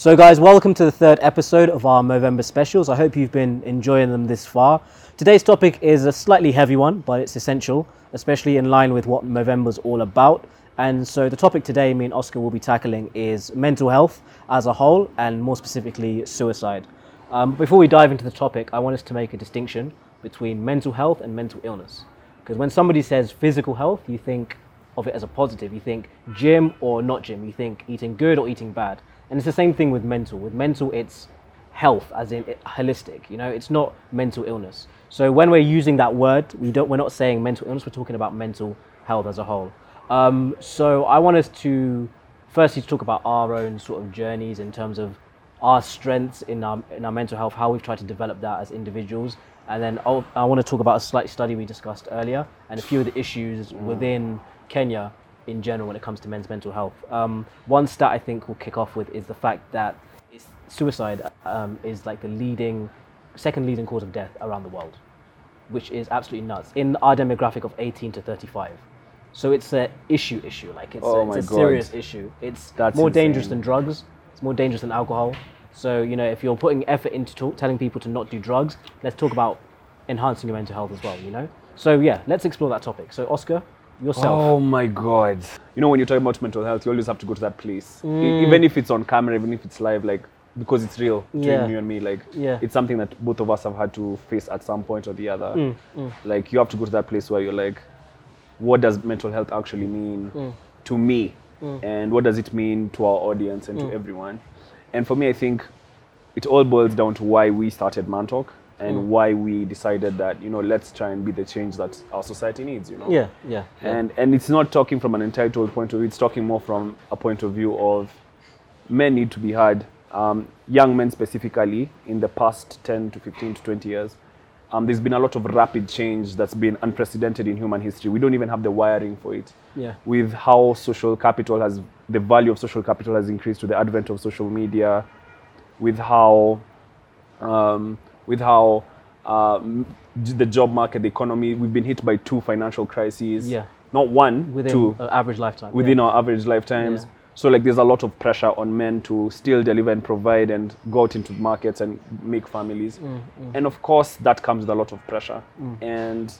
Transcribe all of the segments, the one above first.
So, guys, welcome to the third episode of our Movember specials. I hope you've been enjoying them this far. Today's topic is a slightly heavy one, but it's essential, especially in line with what Movember's all about. And so, the topic today, me and Oscar will be tackling is mental health as a whole, and more specifically, suicide. Um, before we dive into the topic, I want us to make a distinction between mental health and mental illness. Because when somebody says physical health, you think of it as a positive. You think gym or not gym. You think eating good or eating bad. And it's the same thing with mental. With mental, it's health, as in holistic. You know, it's not mental illness. So when we're using that word, we don't. We're not saying mental illness. We're talking about mental health as a whole. Um, so I want us to firstly to talk about our own sort of journeys in terms of our strengths in our in our mental health, how we've tried to develop that as individuals, and then I'll, I want to talk about a slight study we discussed earlier and a few of the issues within Kenya in general when it comes to men's mental health. Um, one stat I think we'll kick off with is the fact that suicide um, is like the leading, second leading cause of death around the world, which is absolutely nuts in our demographic of 18 to 35. So it's a issue issue, like it's, Oh a, it's a serious issue. It's That's more dangerous than drugs. It's more dangerous than alcohol. So you know, if you're putting effort into talk, telling people to not do drugs, let's talk about enhancing your mental health as well. You know. So yeah, let's explore that topic. So Oscar, yourself. Oh my god. You know, when you're talking about mental health, you always have to go to that place. E- even if it's on camera, even if it's live, like, because it's real between Yeah. you and me. Like, Yeah. it's something that both of us have had to face at some point or the other. Mm, Like, you have to go to that place where you're like, what does mental health actually mean Mm. to me? And what does it mean to our audience and Mm. to everyone? And for me, I think it all boils down to why we started Mantalk and Mm. why we decided that, you know, let's try and be the change that our society needs, you know? Yeah, yeah. yeah. and and it's not talking from an entitled point of view it's talking more from a point of view of men need to be heard um, young men specifically in the past 10 to 15 to 20 years um, there's been a lot of rapid change that's been unprecedented in human history we don't even have the wiring for it Yeah. with how social capital has the value of social capital has increased with the advent of social media with how um, with how um, the job market, the economy, we've been hit by two financial crises. Yeah. Not one, within two, an average lifetime. within our average lifetimes. Yeah. So like there's a lot of pressure on men to still deliver and provide and go out into markets and make families. Mm, And of course that comes with a lot of pressure. And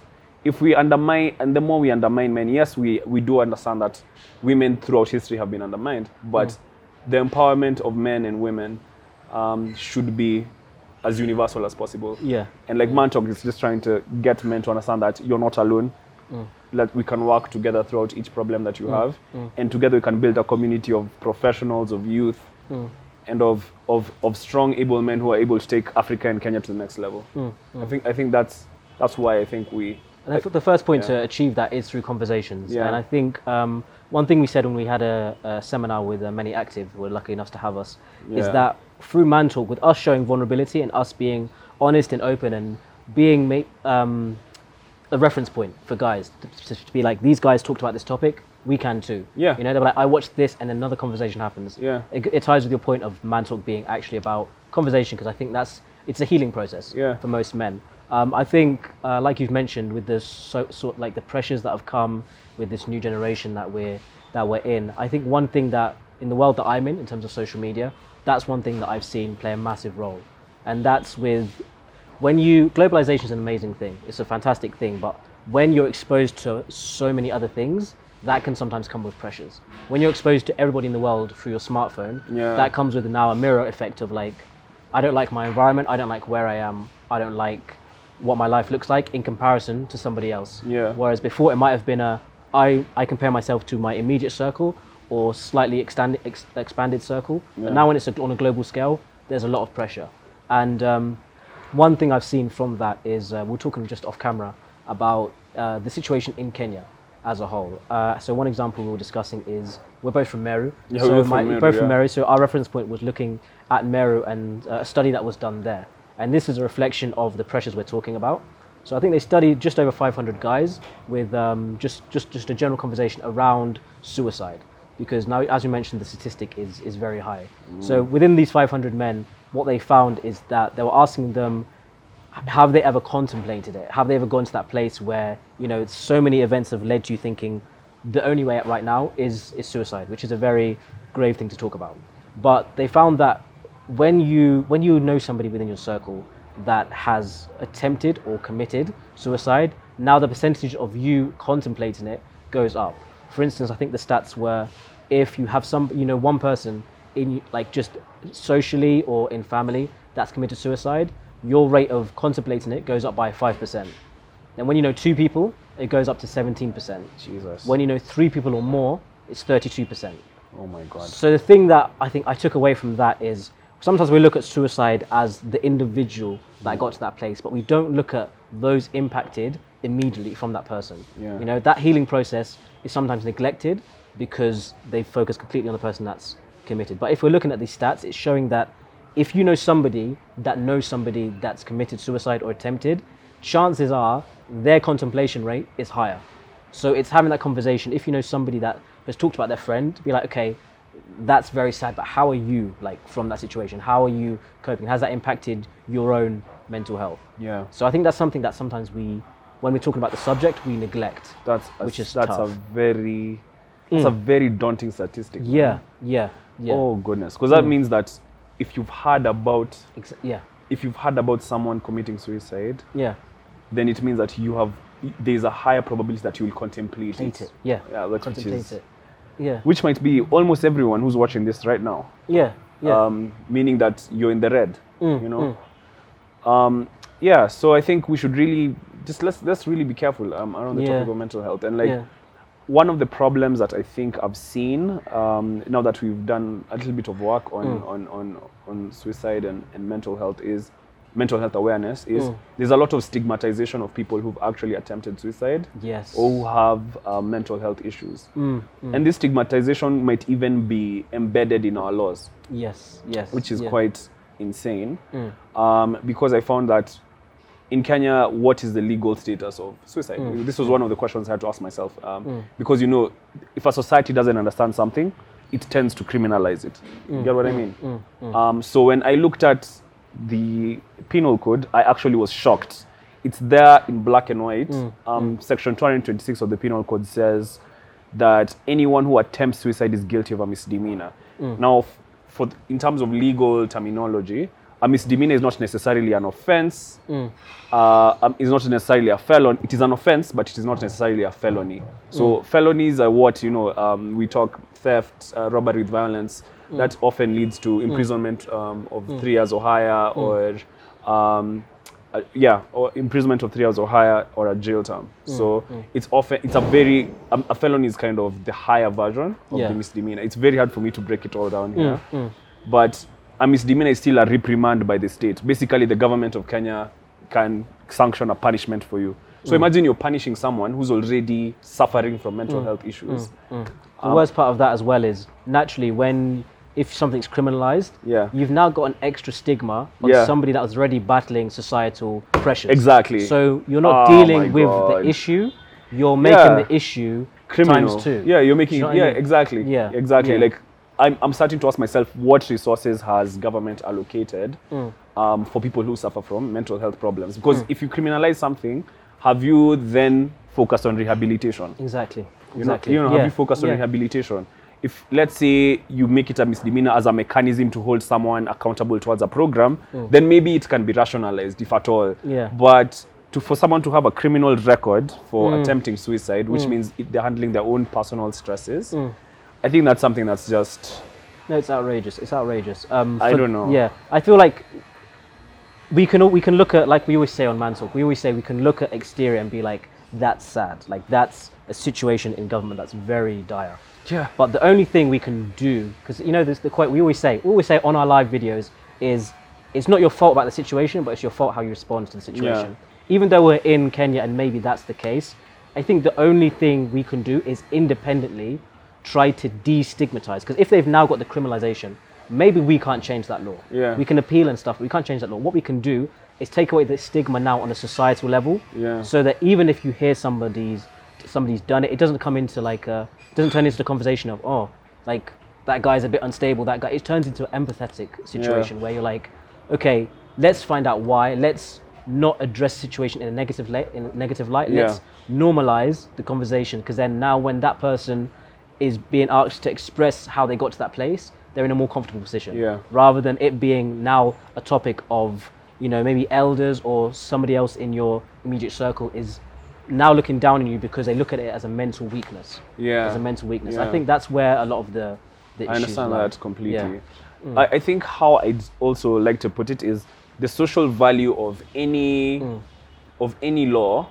if we undermine and the more we undermine men, yes, we, we do understand that women throughout history have been undermined, but Mm. the empowerment of men and women um, should be as universal as possible. Yeah. And like Mantalk is just trying to get men to understand that you're not alone. Mm. That we can work together throughout each problem that you mm. have, mm. and together we can build a community of professionals, of youth, and of, of, of strong, able men who are able to take Africa and Kenya to the next level. I think I think that's that's why I think we. And I thought the first point Yeah. to achieve that is through conversations. Yeah. And I think um, one thing we said when we had a, a seminar with uh, many active, were lucky enough to have us, is that through Man Talk, with us showing vulnerability and us being honest and open and being um, a reference point for guys to, to, to be like, these guys talked about this topic, we can too. Yeah. You know, they're like, I watched this and another conversation happens. Yeah. It, it ties with your point of Man Talk being actually about conversation because I think that's, it's a healing process Yeah. for most men. Um, I think, uh, like you've mentioned, with the so, sort like the pressures that have come with this new generation that we're that we're in, I think one thing that in the world that I'm in, in terms of social media, that's one thing that I've seen play a massive role, and that's with when you globalization is an amazing thing. It's a fantastic thing, but when you're exposed to so many other things, that can sometimes come with pressures. When you're exposed to everybody in the world through your smartphone, Yeah. that comes with now a mirror effect of like, I don't like my environment, I don't like where I am, I don't like what my life looks like in comparison to somebody else. Yeah. Whereas before it might have been a, I, I compare myself to my immediate circle or slightly extended, ex, expanded circle. Yeah. But now when it's on a global scale, there's a lot of pressure. And um, one thing I've seen from that is uh, we're talking just off camera about uh, the situation in Kenya as a whole. Uh, so one example we were discussing is we're both from Meru. Yeah, so we're both from my- Meru, both from. Meru. So our reference point was looking at Meru and uh, a study that was done there. And this is a reflection of the pressures we're talking about. So I think they studied just over 500 guys with um, just, just, just a general conversation around suicide. Because now, as you mentioned, the statistic is, is very high. So within these 500 men, what they found is that they were asking them, have they ever contemplated it? Have they ever gone to that place where, you know, so many events have led to you thinking the only way out right now is, is suicide, which is a very grave thing to talk about. But they found that when you when you know somebody within your circle that has attempted or committed suicide, now the percentage of you contemplating it goes up. For instance, I think the stats were if you have some, you know, one person in like just socially or in family that's committed suicide, your rate of contemplating it goes up by five percent. And when you know two people, it goes up to seventeen percent. Jesus. When you know three people or more, it's thirty-two percent. oh my God. So the thing that I think I took away from that is sometimes we look at suicide as the individual that got to that place, but we don't look at those impacted immediately from that person. Yeah. You know, that healing process is sometimes neglected because they focus completely on the person that's committed. But if we're looking at these stats, it's showing that if you know somebody that knows somebody that's committed suicide or attempted, chances are their contemplation rate is higher. So it's having that conversation. If you know somebody that has talked about their friend, be like, okay, that's very sad, but how are you like from that situation? How are you coping? Has that impacted your own mental health? Yeah. So I think that's something that sometimes we, when we're talking about the subject, we neglect. That's a, Which is that's tough. a very that's a mm. very daunting statistic. Yeah, yeah, yeah, Oh goodness, because that mm. means that if you've heard about Ex- yeah, if you've heard about someone committing suicide, yeah. then it means that you have there's a higher probability that you will contemplate it. it. Yeah, Yeah, that contemplate is it. Yeah, which might be almost everyone who's watching this right now. yeah, yeah. Um, meaning that you're in the red. Mm, you know. Um, yeah. So I think we should really just let's let's really be careful um, around the Yeah. topic of mental health and like. yeah, one of the problems that I think I've seen um, now that we've done a little bit of work on Mm. on, on, on suicide and, and mental health is mental health awareness is Mm. there's a lot of stigmatization of people who've actually attempted suicide yes. or who have uh, mental health issues. Mm, mm. And this stigmatization might even be embedded in our laws, yes, yes. which is yeah. quite insane. Mm. Um, because I found that in Kenya, what is the legal status of suicide? Mm. This was one of the questions I had to ask myself. Um, Because, you know, if a society doesn't understand something, it tends to criminalize it. Mm. You get what I mean? Um, so when I looked at the penal code, I actually was shocked. It's there in black and white. Mm. Um, Section 226 of the penal code says that anyone who attempts suicide is guilty of a misdemeanor. Mm. Now, for th- in terms of legal terminology, a misdemeanor is not necessarily an offense. Mm. Uh, um, is not necessarily a felon. It is an offense, but it is not necessarily a felony. So felonies are what you know. Um, we talk theft, uh, robbery with violence. That mm. often leads to mm. imprisonment um, of mm. three years or higher, or um, uh, yeah, or imprisonment of three years or higher, or a jail term. So it's often it's a very um, a felony is kind of the higher version of Yeah. the misdemeanor. It's very hard for me to break it all down here, but a misdemeanor is still a reprimand by the state. Basically, the government of Kenya can sanction a punishment for you. So imagine you're punishing someone who's already suffering from mental health issues. The um, worst part of that as well is naturally when if something's criminalized, Yeah. you've now got an extra stigma on Yeah. somebody that was already battling societal pressures. Exactly. So you're not Oh dealing with God. the issue, you're making Yeah. the issue criminal. times two. Yeah, you're making. you know what I yeah, mean? exactly. Yeah, exactly. yeah. Like I'm, I'm starting to ask myself, what resources has government allocated Mm. um, for people who suffer from mental health problems? Because Mm. if you criminalize something, have you then focused on rehabilitation? Exactly. You know, Exactly. you know, yeah. have you focused on yeah. rehabilitation? If let's say you make it a misdemeanor as a mechanism to hold someone accountable towards a program, then maybe it can be rationalized, if at all. Mm. Yeah. But to, for someone to have a criminal record for Mm. attempting suicide, which means it, they're handling their own personal stresses, Mm. I think that's something that's just No, it's outrageous. It's outrageous. Um, I don't know. Yeah, I feel like we can we can look at like we always say on Man Talk. We always say we can look at exterior and be like, that's sad. Like that's a situation in government that's very dire. Yeah. But the only thing we can do, because you know, this the quote we always say, we always say on our live videos is, it's not your fault about the situation, but it's your fault how you respond to the situation. Even though we're in Kenya and maybe that's the case, I think the only thing we can do is independently try to destigmatize. Because if they've now got the criminalization, maybe we can't change that law. Yeah. We can appeal and stuff, but we can't change that law. What we can do is take away the stigma now on a societal level, Yeah. so that even if you hear somebody's somebody's done it, it doesn't come into like uh, a doesn't turn into the conversation of oh like that guy's a bit unstable. That guy it turns into an empathetic situation where you're like, okay, let's find out why. Let's not address the situation in a negative light. In a negative light, Yeah. let's normalize the conversation because then now when that person is being asked to express how they got to that place, they're in a more comfortable position. Yeah. Rather than it being now a topic of, you know, maybe elders or somebody else in your immediate circle is now looking down on you because they look at it as a mental weakness. Yeah. As a mental weakness. I think that's where a lot of the, the I understand lie. that completely. Yeah. I, I think how I'd also like to put it is the social value of any Mm. of any law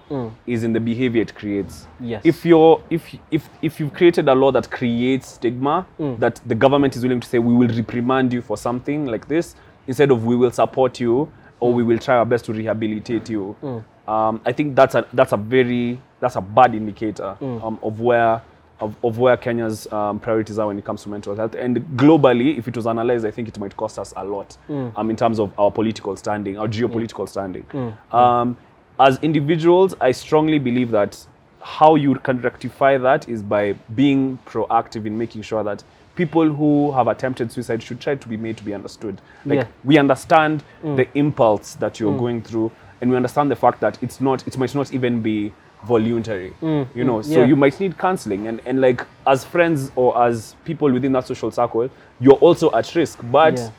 is in the behavior it creates. Yes. If you're if if if you've created a law that creates stigma, Mm. that the government is willing to say we will reprimand you for something like this instead of we will support you or Mm. we will try our best to rehabilitate you. Um, I think that's a that's a very that's a bad indicator Mm. um, of where of, of where Kenya's um, priorities are when it comes to mental health. And globally, if it was analyzed, I think it might cost us a lot Mm. um, in terms of our political standing, our geopolitical standing. Um, as individuals, I strongly believe that how you can rectify that is by being proactive in making sure that people who have attempted suicide should try to be made to be understood. Like Yeah. we understand Mm. the impulse that you're going through, and we understand the fact that it's not, it might not even be voluntary. Mm. You know, so Mm. yeah. you might need counseling, and and like as friends or as people within that social circle, you're also at risk. But Yeah.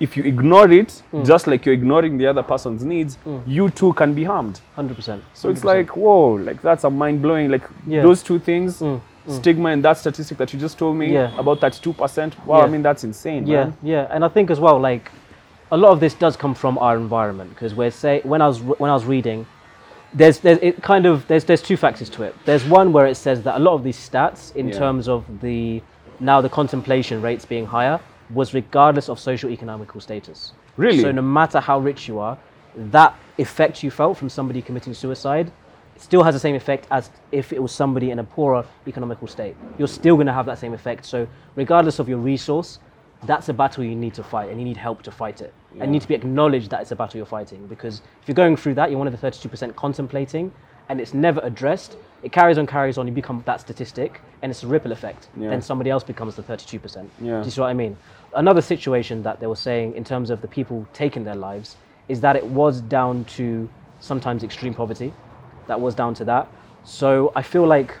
if you ignore it, mm. just like you're ignoring the other person's needs, mm. you too can be harmed. 100%. So it's like, whoa, like that's a mind blowing. Like Yeah. those two things, stigma and that statistic that you just told me about 32%. Wow. I mean, that's insane. Yeah, man. yeah, and I think as well, like a lot of this does come from our environment because we're say when I was when I was reading, there's there's it kind of there's there's two factors to it. There's one where it says that a lot of these stats in Yeah. terms of the now the contemplation rates being higher was regardless of social economical status. Really? So no matter how rich you are, that effect you felt from somebody committing suicide still has the same effect as if it was somebody in a poorer economical state. You're still going to have that same effect. So regardless of your resource, that's a battle you need to fight and you need help to fight it. And you need to be acknowledged that it's a battle you're fighting because if you're going through that, you're one of the 32% contemplating and it's never addressed, it carries on, carries on, you become that statistic and it's a ripple effect. Yeah. Then somebody else becomes the 32%. Yeah. Do you see what I mean? Another situation that they were saying in terms of the people taking their lives is that it was down to sometimes extreme poverty. That was down to that. So I feel like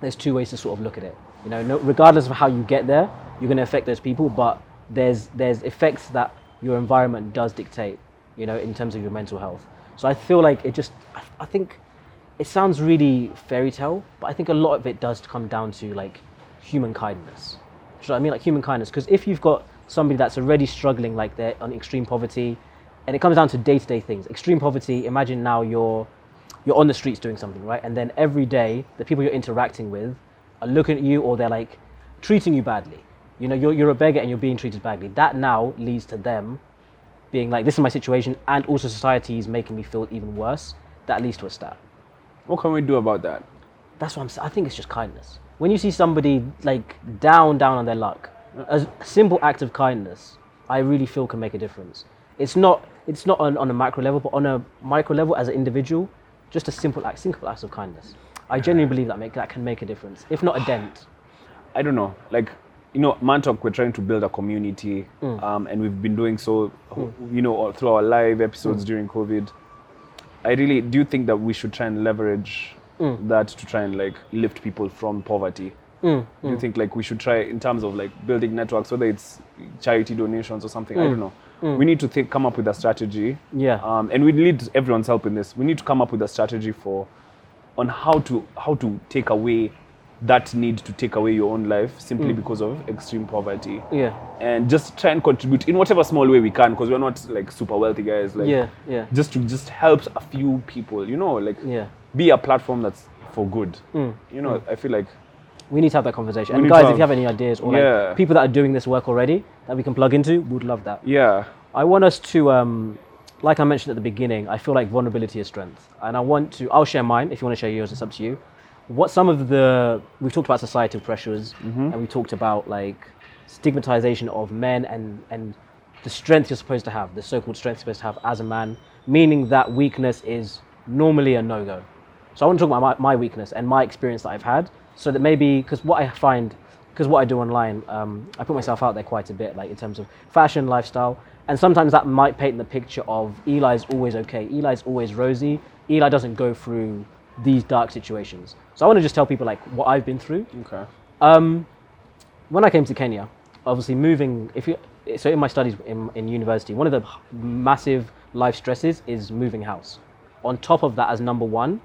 there's two ways to sort of look at it. You know, no, regardless of how you get there, you're going to affect those people, but there's there's effects that your environment does dictate. You know, in terms of your mental health. So I feel like it just, I, I think, it sounds really fairy tale, but I think a lot of it does come down to like human kindness. Do you know what I mean? Like human kindness. Because if you've got somebody that's already struggling, like they're on extreme poverty, and it comes down to day-to-day things. Extreme poverty. Imagine now you're you're on the streets doing something, right? And then every day the people you're interacting with are looking at you, or they're like treating you badly. You know, you're you're a beggar and you're being treated badly. That now leads to them being like, "This is my situation," and also society is making me feel even worse. That leads to a stat. What can we do about that? That's what I'm saying. I think it's just kindness. When you see somebody like down, down on their luck, a simple act of kindness, I really feel can make a difference. It's not, it's not on, on a macro level, but on a micro level as an individual, just a simple act, simple acts of kindness. I genuinely uh, believe that make that can make a difference, if not a dent. I don't know. Like, you know, Mantalk, we're trying to build a community, mm. um, and we've been doing so, mm. you know, all- through our live episodes mm. during COVID. I really do think that we should try and leverage that to try and like lift people from poverty. Do you think like we should try in terms of like building networks, whether it's charity donations or something? I don't know. We need to think, come up with a strategy. Yeah. Um, and we need everyone's help in this. We need to come up with a strategy for on how to how to take away that need to take away your own life simply because of extreme poverty. Yeah, And just try and contribute in whatever small way we can because we're not like super wealthy guys. Like yeah, yeah, just to just help a few people, you know, like yeah. be a platform that's for good. Mm. You know, I feel like We need to have that conversation. And guys, if you have- have any ideas or Yeah. like people that are doing this work already that we can plug into, would love that. yeah, I want us to, um, like I mentioned at the beginning, I feel like vulnerability is strength. And I want to, I'll share mine. If you want to share yours, it's up to you. What some of the, we've talked about societal pressures and we talked about like stigmatization of men and, and the strength you're supposed to have, the so called strength you're supposed to have as a man, meaning that weakness is normally a no go. So I want to talk about my, my weakness and my experience that I've had so that maybe, because what I find, because what I do online, um, I put myself out there quite a bit, like in terms of fashion, lifestyle, and sometimes that might paint the picture of Eli's always okay, Eli's always rosy, Eli doesn't go through these dark situations. So I want to just tell people like what I've been through. okay. Um, when I came to Kenya, obviously moving. If you so in my studies in, in university, one of the massive life stresses is moving house. On top of that, as number one,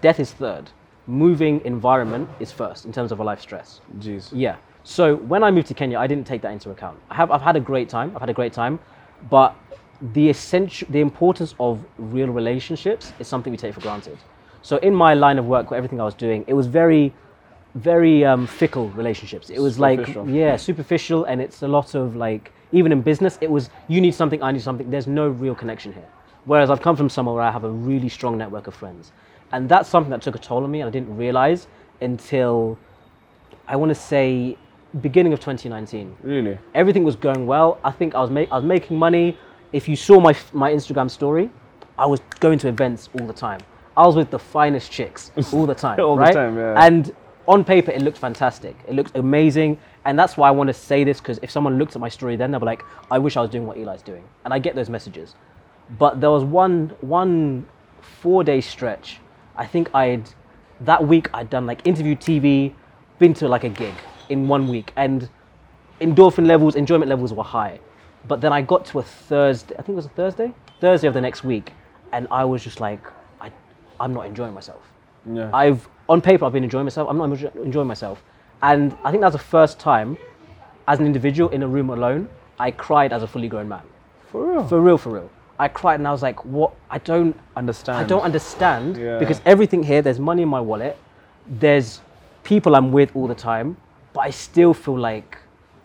death is third. Moving environment is first in terms of a life stress. Jeez. Yeah. So when I moved to Kenya, I didn't take that into account. I have, I've had a great time. I've had a great time, but the essential, the importance of real relationships is something we take for granted. So in my line of work, everything I was doing, it was very, very um, fickle relationships. It was like, yeah, superficial, and it's a lot of like, even in business, it was you need something, I need something. There's no real connection here. Whereas I've come from somewhere where I have a really strong network of friends, and that's something that took a toll on me, and I didn't realize until I want to say beginning of 2019. Really? Everything was going well. I think I was, ma- I was making money. If you saw my, my Instagram story, I was going to events all the time. I was with the finest chicks all the time. All the right? time, yeah. And on paper, it looked fantastic. It looked amazing. And that's why I want to say this because if someone looked at my story then, they'll be like, I wish I was doing what Eli's doing. And I get those messages. But there was one, one four day stretch. I think I'd, that week, I'd done like interview TV, been to like a gig in one week. And endorphin levels, enjoyment levels were high. But then I got to a Thursday, I think it was a Thursday? Thursday of the next week. And I was just like, I'm not enjoying myself. Yeah. I've, on paper, I've been enjoying myself. I'm not enjoying myself. And I think that's the first time, as an individual in a room alone, I cried as a fully grown man. For real. For real, for real. I cried and I was like, what? I don't Understand. I don't understand Yeah. because everything here, there's money in my wallet, there's people I'm with all the time, but I still feel like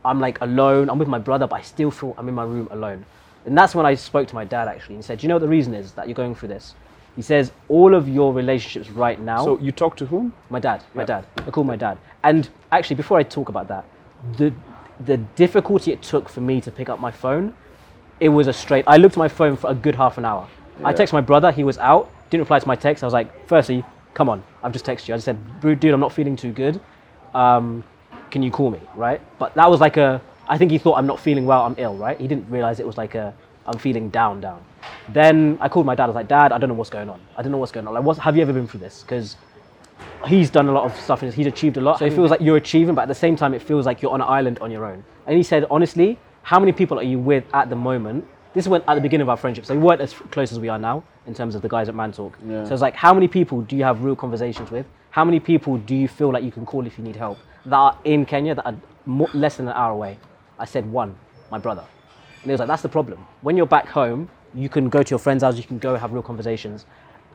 I'm like alone. I'm with my brother, but I still feel I'm in my room alone. And that's when I spoke to my dad actually. He said, "Do you know what the reason is that you're going through this?" He says, "All of your relationships right now." So you talk to whom? My dad, my Yeah. dad. I call my dad. And actually, before I talk about that, the the difficulty it took for me to pick up my phone, it was a straight. I looked at my phone for a good half an hour. I Yeah. texted my brother. He was out. Didn't reply to my text. I was like, firstly, come on. I've just texted you. I just said, dude, I'm not feeling too good. Um, can you call me? Right? But that was like a. I think he thought I'm not feeling well. I'm ill. Right? He didn't realize it was like a. I'm feeling down, down. Then I called my dad. I was like, Dad, I don't know what's going on. I don't know what's going on. Like, what's, have you ever been through this? Because he's done a lot of stuff and he's achieved a lot. So it feels like you're achieving, but at the same time, it feels like you're on an island on your own. And he said, honestly, how many people are you with at the moment? This went at the beginning of our friendship, so we weren't as close as we are now in terms of the guys at Man Talk. Yeah. So it's like, how many people do you have real conversations with? How many people do you feel like you can call if you need help that are in Kenya that are more, less than an hour away? I said one, my brother. And he was like, that's the problem. When you're back home, you can go to your friend's house, you can go have real conversations.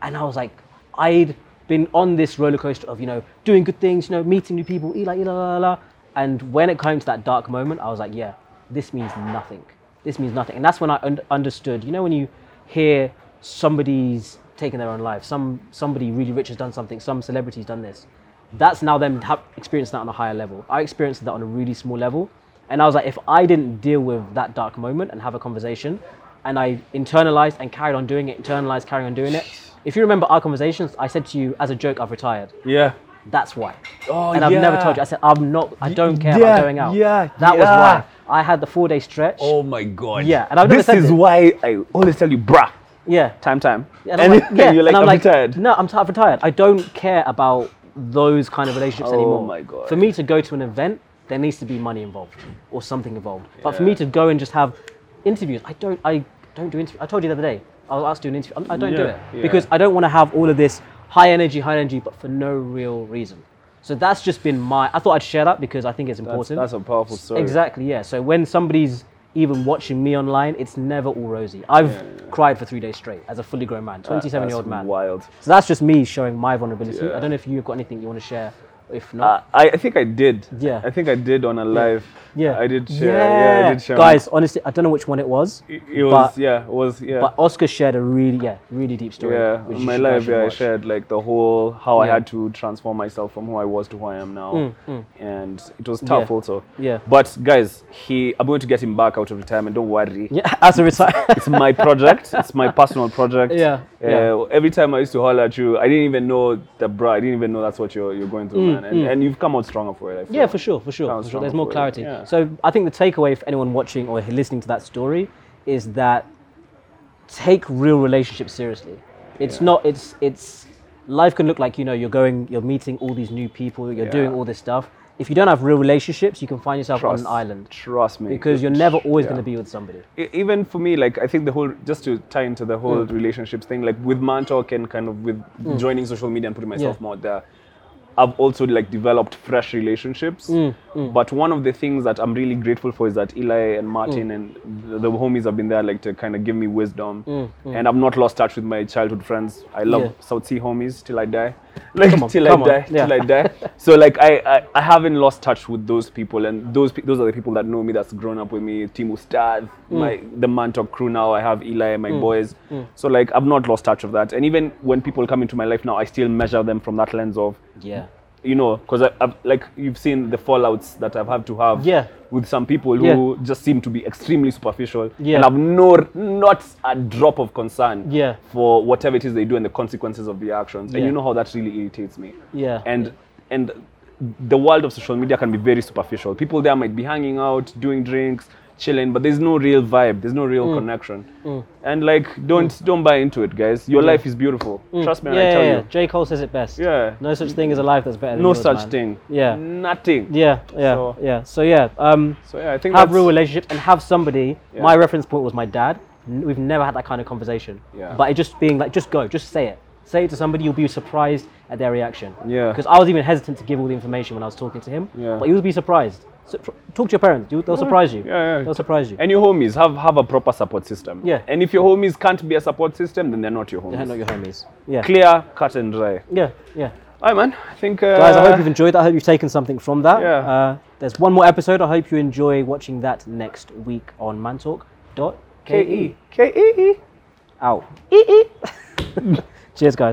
And I was like, I'd been on this roller coaster of, you know, doing good things, you know, meeting new people, la, la, la. And when it came to that dark moment, I was like, yeah, this means nothing. This means nothing. And that's when I un- understood, you know, when you hear somebody's taken their own life, some, somebody really rich has done something, some celebrity's done this. That's now them have experienced that on a higher level. I experienced that on a really small level. And I was like, if I didn't deal with that dark moment and have a conversation, and I internalized and carried on doing it, internalized, carrying on doing it. If you remember our conversations, I said to you as a joke, I've retired. Yeah. That's why. Oh, and I've never told you. I said, I'm not, I don't care yeah, about going out. yeah, That was why. I had the four day stretch. Oh my god. Yeah, and I've never this said is this. why I always tell you, bruh, Yeah. time, time. And, I'm like, yeah. you're like, and I'm I'm like, retired. No, I'm, t- I'm retired. I don't care about those kind of relationships Oh anymore. my God. For me to go to an event, there needs to be money involved or something involved. But for me to go and just have interviews, I don't. I don't do interviews. I told you the other day. I was asked to do an interview. I don't do it yeah. because I don't want to have all of this high energy, high energy, but for no real reason. So that's just been my. I thought I'd share that because I think it's important. that's a powerful story. Exactly, yeah. So when somebody's even watching me online, it's never all rosy. I've cried for three days straight as a fully grown man, 27 year old man. Wild. So that's just me showing my vulnerability. Yeah. I don't know if you've got anything you want to share. If Uh, not, I, I think I did. Yeah. I think I did on a live. yeah, I did share. Yeah, I did share. Guys, honestly, I don't know which one it was, It, it was, but- yeah, it was, yeah. but Oscar shared a really, yeah, really deep story. yeah, my live, yeah, I shared like the whole how I had to transform myself from who I was to who I am now, Mm, and it was tough Yeah. also. Yeah. But guys, he, I'm going to get him back out of retirement. Don't worry. Yeah, as a retire. It's my project. it's my personal project. Yeah, Uh, yeah. Every time I used to holler at you, I didn't even know that, bro. I didn't even know that's what you're you're going through, man. And, and mm. you've come out stronger for it. I feel. Mm, Yeah, for sure, for sure, for sure. There's more clarity. yeah. So I think the takeaway for anyone watching or listening to that story is that take real relationships seriously. It's Yeah. not. It's it's life can look like you know you're going, you're meeting all these new people, you're doing all this stuff. if you don't have real relationships, you can find yourself Trust. on an island Trust me. because you're never always Yeah. going to be with somebody. Even for me, like I think the whole just to tie into the whole mm. relationships thing, like with Mantalk and kind of with joining social media and putting myself Yeah. more there, I've also like developed fresh relationships. But one of the things that I'm really grateful for is that Eli and Martin and the, the homies have been there like to kind of give me wisdom, and I've not lost touch with my childhood friends. I love Yeah. South C homies till I die, like on, till I die, yeah. till I die. So like I, I I haven't lost touch with those people, and those those are the people that know me, that's grown up with me. Team Ustad, Mm. my the Mantalk crew now. I have Eli and my boys. So like I've not lost touch of that. And even when people come into my life now, I still measure them from that lens of Yeah. you know, because I've like you've seen the fallouts that I've had to have Yeah. with some people who just seem to be extremely superficial Yeah. and have no not a drop of concern Yeah. for whatever it is they do and the consequences of the actions. And you know how that really irritates me. Yeah. And and the world of social media can be very superficial. People there might be hanging out, doing drinks, chilling, but there's no real vibe. There's no Mm. real connection. And like, don't don't buy into it, guys. Your life is beautiful. Trust me, when Mm. yeah, I tell yeah, you. yeah. J. Cole says it best. Yeah. No such thing as a life that's better than No yours, such man. thing. Yeah. Nothing. Yeah, yeah, So- yeah. So yeah, um, So yeah, I think have real relationships and have somebody. Yeah. My reference point was my dad. We've never had that kind of conversation. Yeah. But it just being like, just go, just say it. Say it to somebody, you'll be surprised at their reaction. Yeah. Because I was even hesitant to give all the information when I was talking to him. Yeah. But you'll be surprised. Talk to your parents. You, they'll surprise you. Yeah, yeah. They'll surprise you. And your homies have have a proper support system. Yeah. And if your homies can't be a support system, then they're not your homies. They're not your homies. Yeah. Clear, cut and dry. Yeah, yeah. All right, man. I think. Uh, Guys, I hope you've enjoyed that. I hope you've taken something from that. Yeah. Uh, there's one more episode. I hope you enjoy watching that next week on mantalk.ke. K E K E E. Out. Ee. Cheers, guys.